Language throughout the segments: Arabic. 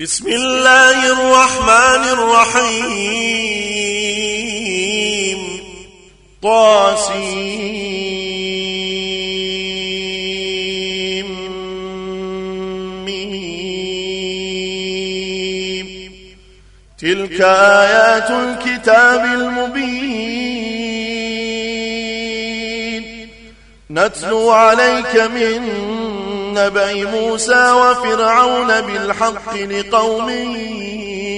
بسم الله الرحمن الرحيم. طاسيم. تلك آيات الكتاب المبين. نتلو عليك من نبأ موسى وفرعون بالحق لقوم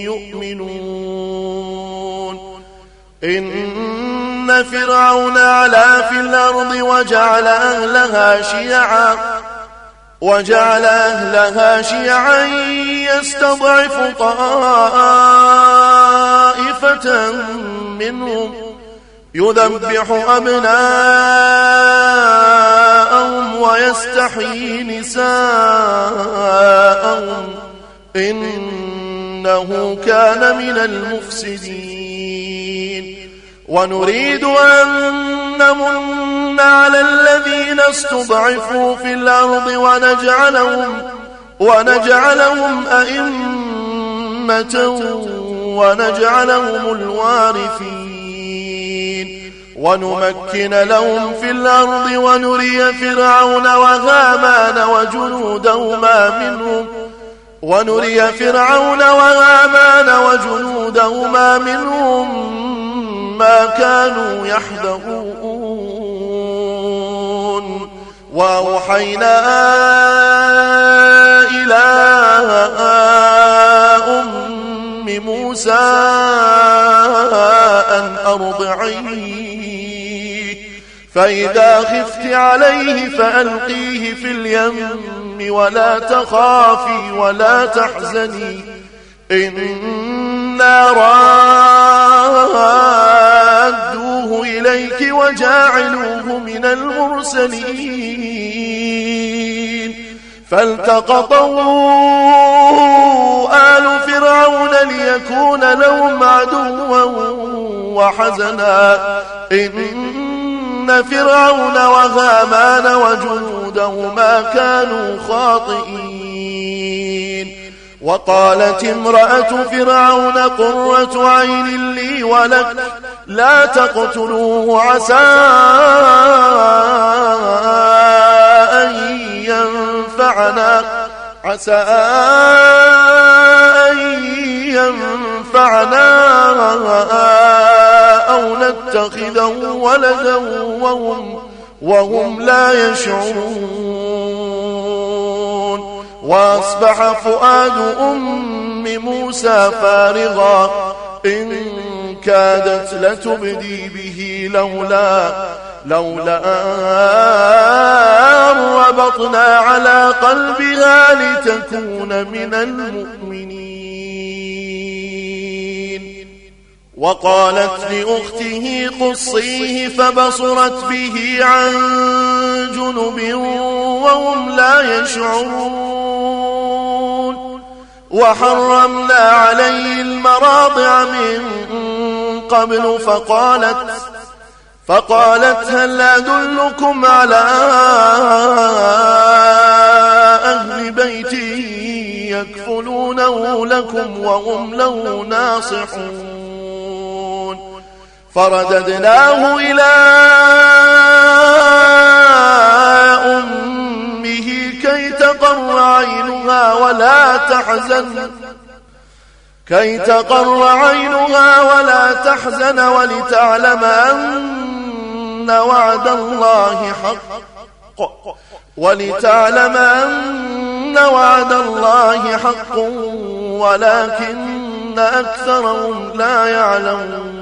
يؤمنون. إن فرعون علا في الأرض وجعل أهلها شيعا وجعل أهلها شيعا يستضعف طائفة منهم يذبح أبناءهم ويستحيي نساءهم. إنه كان من المفسدين. ونريد أن نمن على الذين استضعفوا في الأرض ونجعلهم ونجعلهم أئمة ونجعلهم الوارثين. ونمكن لهم في الأرض ونري فرعون وهامان وجنودهما منهم ونري فرعون وهامان وجنودهما منهم ما كانوا يحذرون. وأوحينا إلى أم موسى أن أرضعيه. فإذا خفت عليه فألقيه في اليم ولا تخافي ولا تحزني. إنا رادوه إليك وجاعلوه من المرسلين. فالتقطوا آل فرعون ليكون لهم عدوا وحزنا. إن إن فرعون وهامان وجنودهما كانوا خاطئين وقالت امرأة فرعون قرة عين لي ولك لا تقتلوه عسى أن ينفعنا عسى أن ينفعنا نتخذه ولدا وهم, وهم لا يشعرون. وأصبح فؤاد أم موسى فارغا. إن كادت لتبدي به لولا لولا أن ربطنا على قلبها لتكون من المؤمنين. وقالت لأخته قصيه فبصرت به عن جنب وهم لا يشعرون. وحرمنا عليه المراضع من قبل فقالت فقالت هل أدلكم على أهل بيتي يكفلونه لكم وهم له ناصحون؟ فرددناه إلى أمه كي تقر عينها ولا تحزن كي تقر عينها ولا تحزن ولتعلم أن وعد الله حق ولتعلم أن وعد الله حق ولكن أكثرهم لا يعلمون.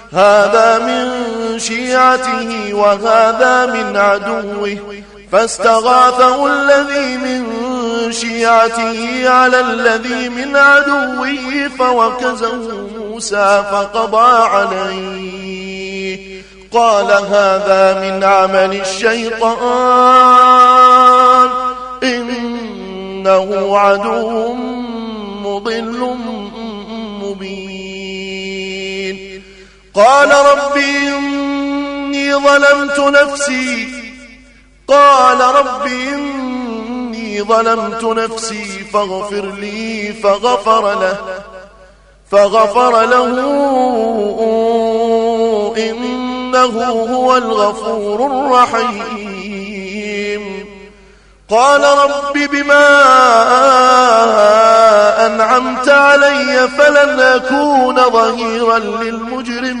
هذا من شيعته وهذا من عدوه. فاستغاثه الذي من شيعته على الذي من عدوه فوكزه موسى فقضى عليه. قال هذا من عمل الشيطان. إنه عدو مضل قال رب إني ظلمت نفسي. قال رب إني ظلمت نفسي فاغفر لي فغفر له. فغفر له. إنه هو الغفور الرحيم. قال رب بما أنعمت علي فلن أكون ظهيرا للمجرمين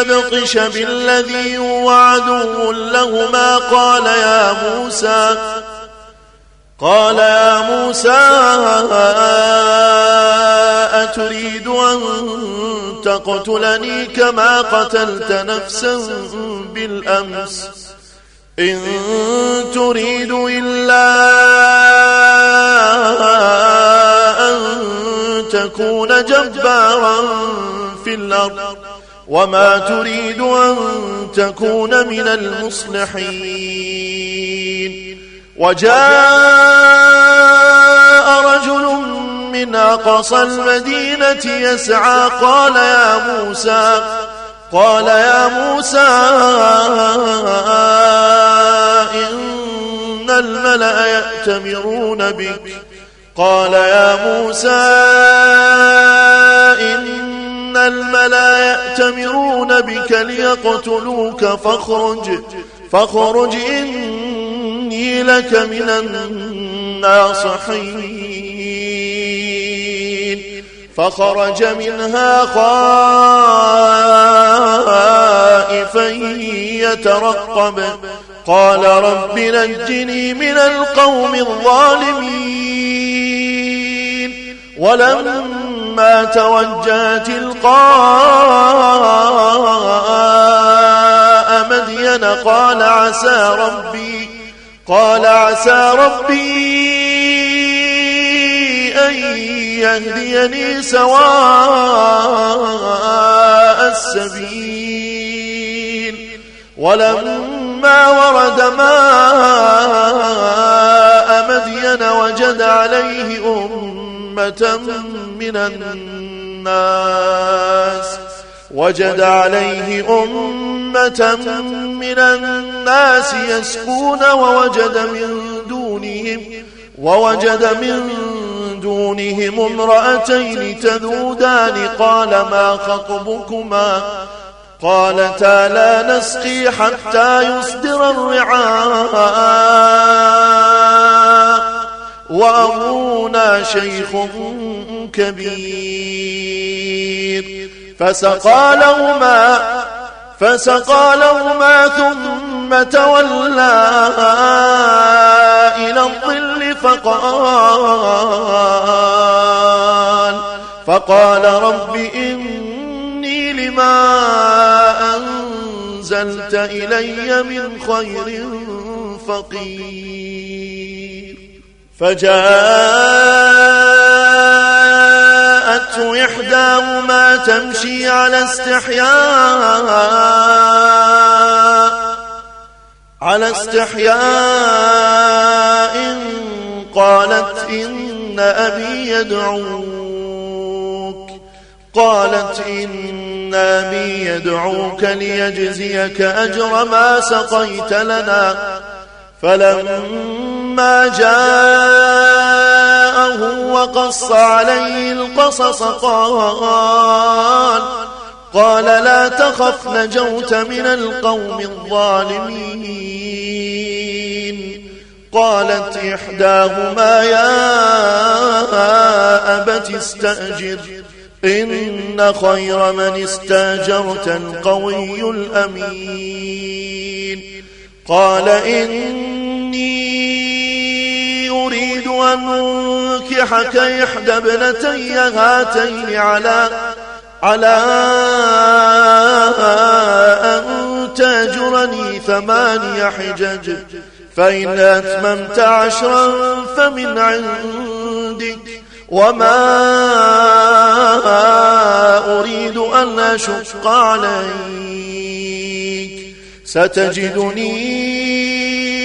يبطش بالذي هو عدو لهما. قال يا موسى قال يا موسى أتريد أن تقتلني كما قتلت نفسا بالأمس؟ إن تريد إلا أن تكون جبارا في الأرض. وما تريد أن تكون من المصلحين. وجاء رجل من أقصى المدينة يسعى قال يا موسى قال يا موسى إن الملأ يأتمرون بك. قال يا موسى إن الملأ يأتمرون بك ليقتلوك فاخرج فاخرج إني لك من الناصحين. فخرج منها خائفا يترقب قال رب نجني من القوم الظالمين. ولما توجه تلقاء مدين. قال عسى ربي قال عسى ربي أن يهديني سواء السبيل. ولما ورد ماء مدين وجد عليه أمة من الناس. وجد عليه أمة من الناس يسكون ووجد من دونهم ووجد من دونهم امرأتين تذودان. قال ما خطبكما؟ قالتا لا نسقي حتى يصدر الرعاء وأبونا شيخ كبير. فسقى لهما فسقى لهما ثم تولى إلى الظل فقال فقال رب إني لما أنزلت إلي من خير فقير. فجاءته إحداهما تمشي على استحياء على استحياء قالت إن أبي يدعوك قالت إن أبي يدعوك ليجزيك أجر ما سقيت لنا فلما جاءه وقص عليه القصص قال قال لا تخف نجوت من القوم الظالمين. قالت إحداهما يا أبت استأجر إن خير من استأجرت القوي الأمين. قال إني أريد أن أنكحك إحدى ابنتي هاتين على على أن تاجرني ثماني حجج فإن أتممت عشرا فمن عندك وما أريد أن أشق عليك. ستجدني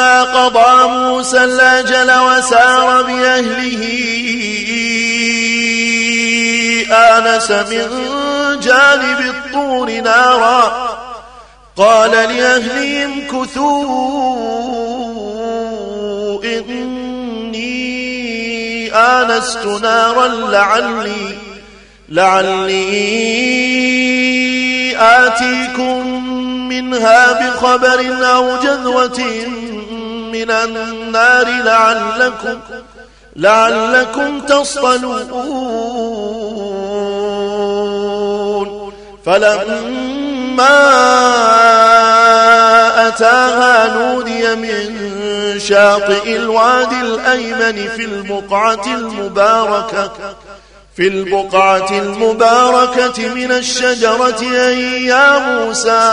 قضى موسى الأجل وسار بأهله. آنس من جانب الطور نارا. قال لأهلهم كثوا إني آنست نارا لعلي لعلي آتيكم منها بخبر أو جذوة. من النار لعلكم لعلكم تصطلون. فلما أتاها نودي من شاطئ الوادي الأيمن في البقعة المباركة في البقعة المباركة من الشجرة أي يا موسى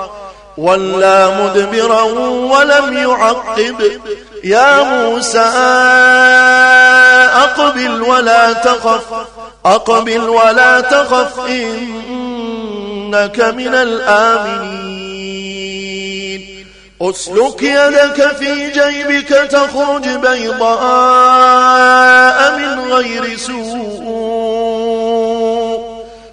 ولا مدبرا ولم يعقب. يا موسى أقبل ولا تخف. أقبل ولا تخف إنك من الآمنين. أسلك يدك في جيبك تخرج بيضاء من غير سوء.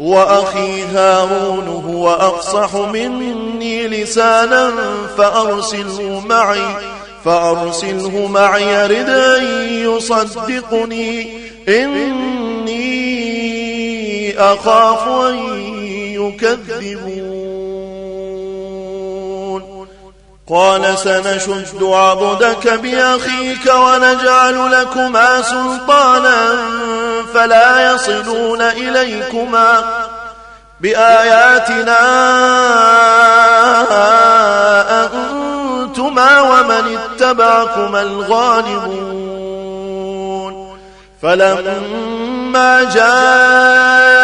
وأخي هارون هو أفصح مني لسانا فأرسله معي فأرسله معي رد أن يصدقني. إني أخاف أن يكذبون. قال سنشد عضدك بأخيك ونجعل لكما سلطانا. فلا يصلون إليكما بآياتنا أنتما ومن اتبعكما الغالبون فلما جاءهم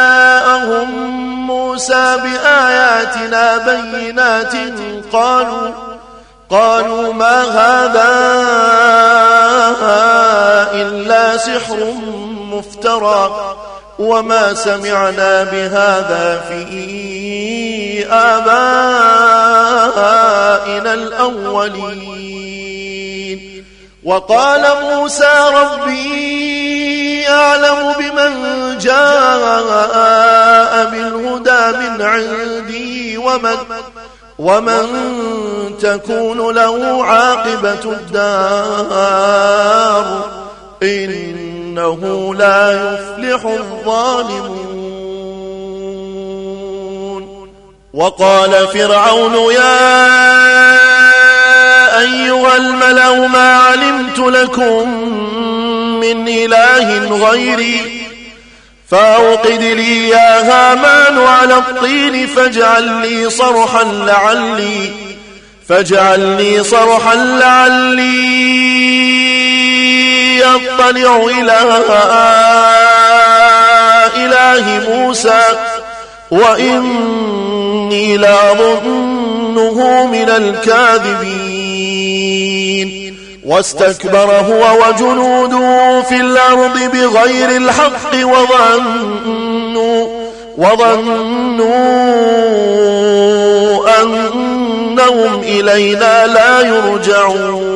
موسى بآياتنا بينات قالوا قالوا ما هذا إلا سحر مفترى وما سمعنا بهذا في آبائنا الأولين. وقال موسى ربي أعلم بمن جاء بالهدى من عندي ومن ومن تكون له عاقبة الدار. إن إنه لا يفلح الظالمون. وقال فرعون يا أيها الملأ ما علمت لكم من إله غيري. فأوقد لي يا هامان على الطين فاجعل لي صرحا لعلي فاجعل لي صرحا لعلي. أطلع إلى إله موسى وإني لأظنه من الكاذبين. واستكبر هو وجنوده في الأرض بغير الحق وظنوا وظنوا أنهم إلينا لا يرجعون.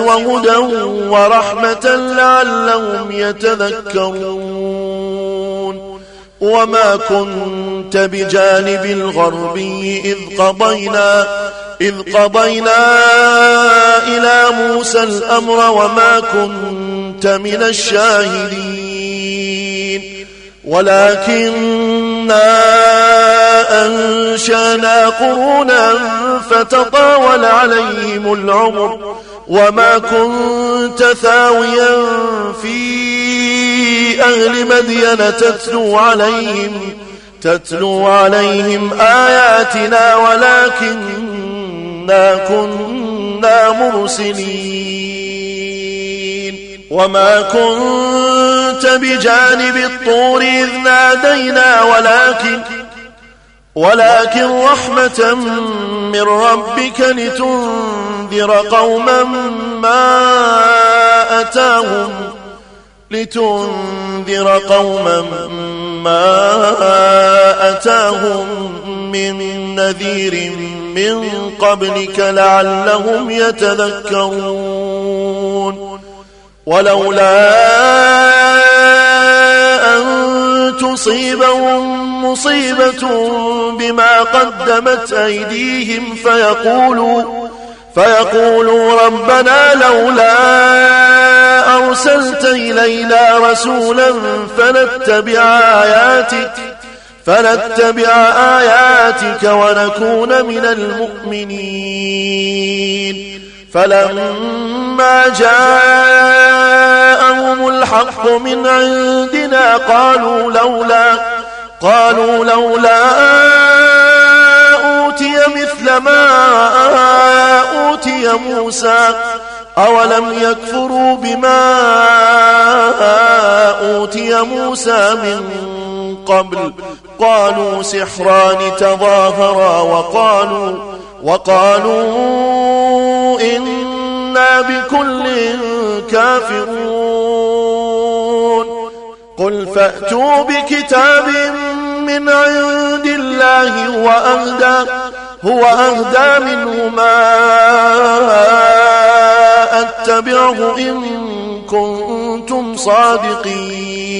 وهدى ورحمة لعلهم يتذكرون. وما كنت بجانب الغربي إذ قضينا إذ قضينا إلى موسى الأمر وما كنت من الشاهدين. ولكننا أنشأنا قرونا فتطاول عليهم العمر وما كنت ثاويا في أهل مدين تتلو عليهم تتلو عليهم آياتنا ولكننا كنا مرسلين. وما كنت بجانب الطور إذ نادينا ولكن ولكن رحمة من ربك لتنذر قوما ما أتاهم لتنذر قوما ما أتاهم من نذير من قبلك لعلهم يتذكرون. ولولا تصيبهم مصيبة بما قدمت أيديهم فيقولوا فيقولوا ربنا لولا أرسلت إلينا رسولا فنتبع آياتك فنتبع آياتك ونكون من المؤمنين فلما جاءهم الحق من عندنا قالوا لولا قالوا لولا أوتي مثل ما أوتي موسى أولم يكفروا بما أوتي موسى من قبل؟ قالوا سحران تظاهرا وقالوا وقالوا إنا بكل كافرون. قل فأتوا بكتاب من عند الله هو أهدى هو أهدى منه ما أتبعه إن كنتم صادقين.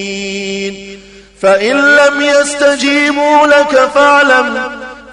فإن لم يستجيبوا لك فاعلم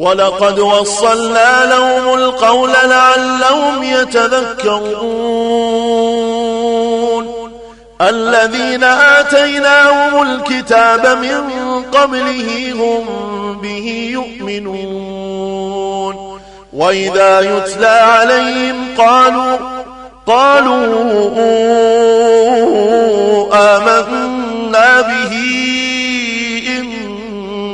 ولقد وصلنا لهم القول لعلهم يتذكرون. الذين آتيناهم الكتاب من قبله هم به يؤمنون. وإذا يتلى عليهم قالوا قالوا آمنا به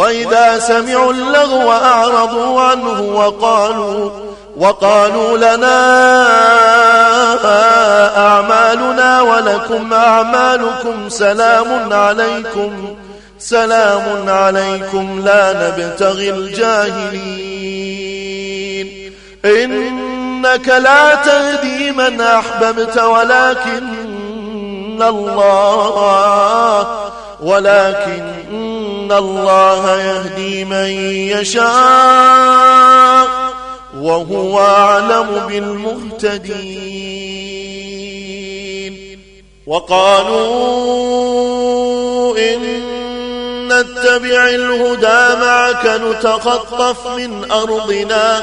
وإذا سمعوا اللغو أعرضوا عنه وقالوا وقالوا لنا أعمالنا ولكم أعمالكم سلام عليكم سلام عليكم لا نبتغي الجاهلين إنك لا تهدي من أحببت ولكن الله ولكن الله يهدي من يشاء وهو أعلم بالمهتدين وقالوا إن نتبع الهدى معك نتخطف من أرضنا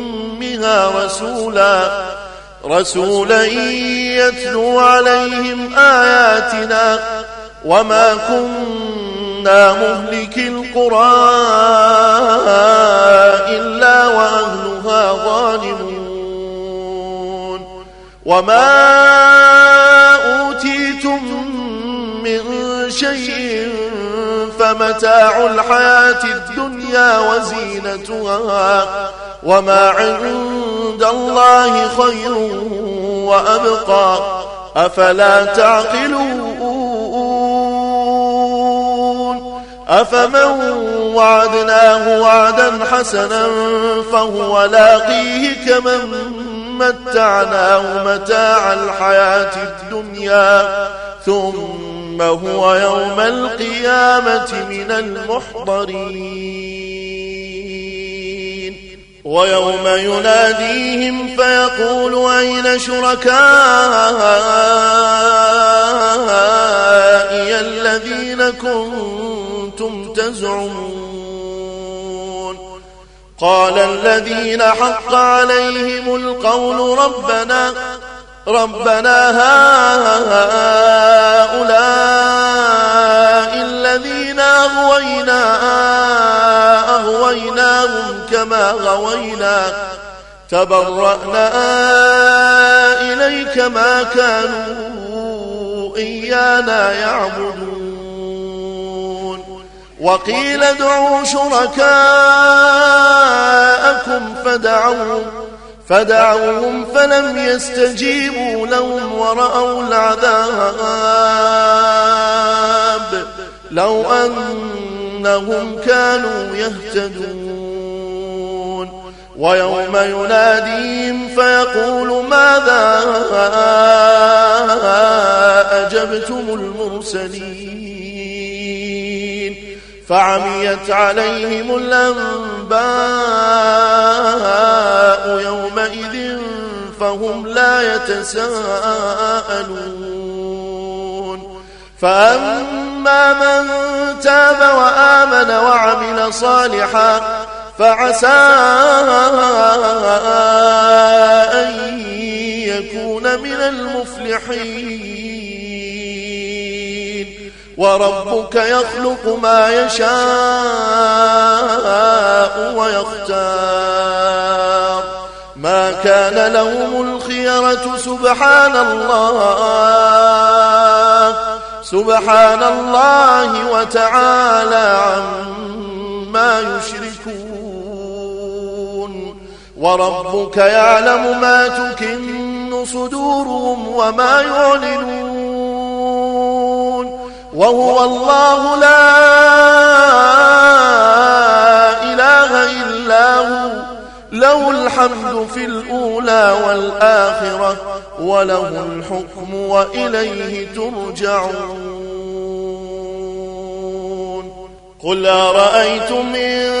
أمها رسولا رسولا يتلو عليهم آياتنا. وما كنا مهلك القرى إلا وأهلها ظالمون. وما أوتيتم من شيء فمتاع الحياة الدنيا وزينتها. وما عند الله خير وأبقى. أفلا تعقلون؟ أفمن وعدناه وعدا حسنا فهو لاقيه كمن متعناه متاع الحياة الدنيا. ثم هو يوم القيامة من المحضرين. ويوم يناديهم فيقول أين شركائي الذين كنتم تزعمون؟ قال الذين حق عليهم القول ربنا ربنا هؤلاء الذين أغوينا أغويناهم كما غوينا. تبرأنا إليك ما كانوا إيانا يعبدون. وقيل ادعوا شركاءكم فدعوهم فدعوهم فلم يستجيبوا لهم ورأوا العذاب. لو أنهم كانوا يهتدون. ويوم يناديهم فيقول ماذا أجبتم المرسلين فعميت عليهم الأنباء يومئذ فهم لا يتساءلون فأما من تاب وآمن وعمل صالحا فعسى أن يكون من المفلحين. وربك يخلق ما يشاء ويختار. ما كان لهم الخيرة سبحان الله. سبحان الله وتعالى عما يشركون. وربك يعلم ما تكن صدورهم وما يعلنون وهو الله لا إله إلا هو. له الحمد في الأولى والآخرة وله الحكم وإليه ترجعون. قل أرأيتم إن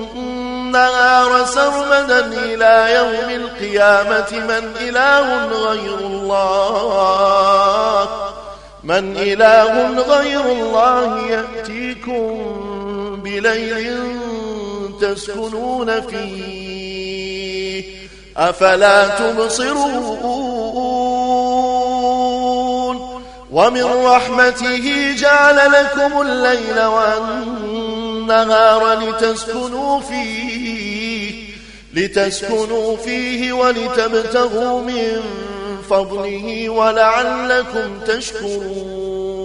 النهار سرمدا إلى يوم القيامة من إله غير الله. من إله غير الله يأتيكم بليل تسكنون فيه. أفلا تبصرون؟ ومن رحمته جعل لكم الليل والنهار لتسكنوا فيه. لتسكنوا فيه ولتبتغوا من فضله ولعلكم تشكرون.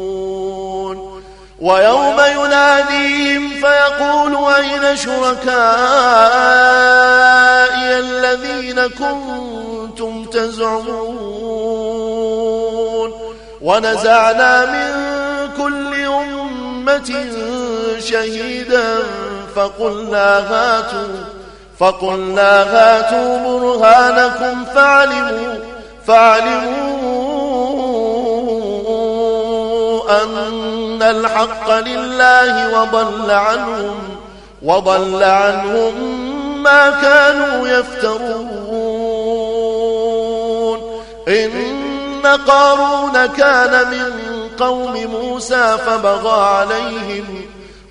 ويوم يناديهم فيقول أين شركائي الذين كنتم تزعمون؟ ونزعنا من كل أمة شهيدا فقلنا هاتوا فقلنا هاتوا برهانكم فعلموا فعلموا أن الحق لله وضل عنهم وضل عنهم ما كانوا يفترون. إن قارون كان من قوم موسى فبغى عليهم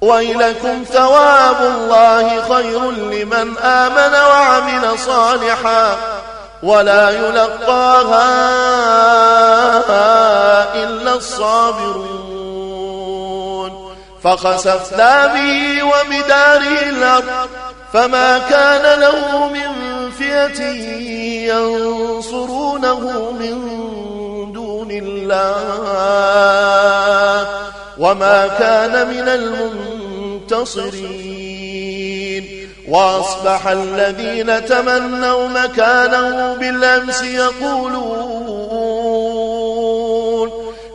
ويلكم ثواب الله خير لمن آمن وعمل صالحا ولا يلقاها إلا الصابرون. فخسفنا به وبداره الأرض فما كان له من فئة ينصرونه من دون الله. وما كان من المنتصرين. وأصبح الذين تمنوا مكانه بالأمس يقولون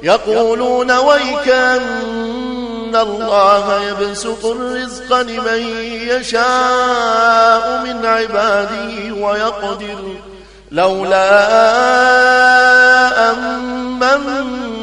يقولون ويكأن الله يبسط الرزق لمن يشاء من عباده ويقدر لولا أمن من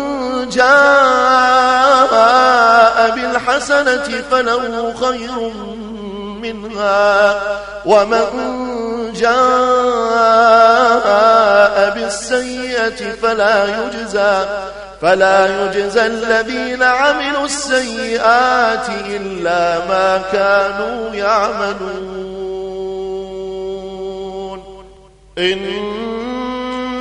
جاء بالحسنة فله خير منها ومن جاء بالسيئة فلا يجزى فلا يجزى الذين عملوا السيئات إلا ما كانوا يعملون. إن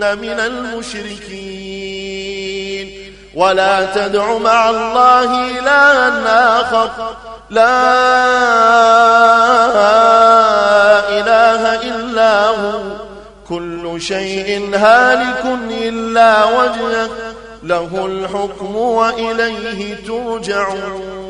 من المشركين. ولا تدع مع الله إلها آخر. لا إله إلا هو. كل شيء هالك إلا وجهه. له الحكم وإليه ترجعون.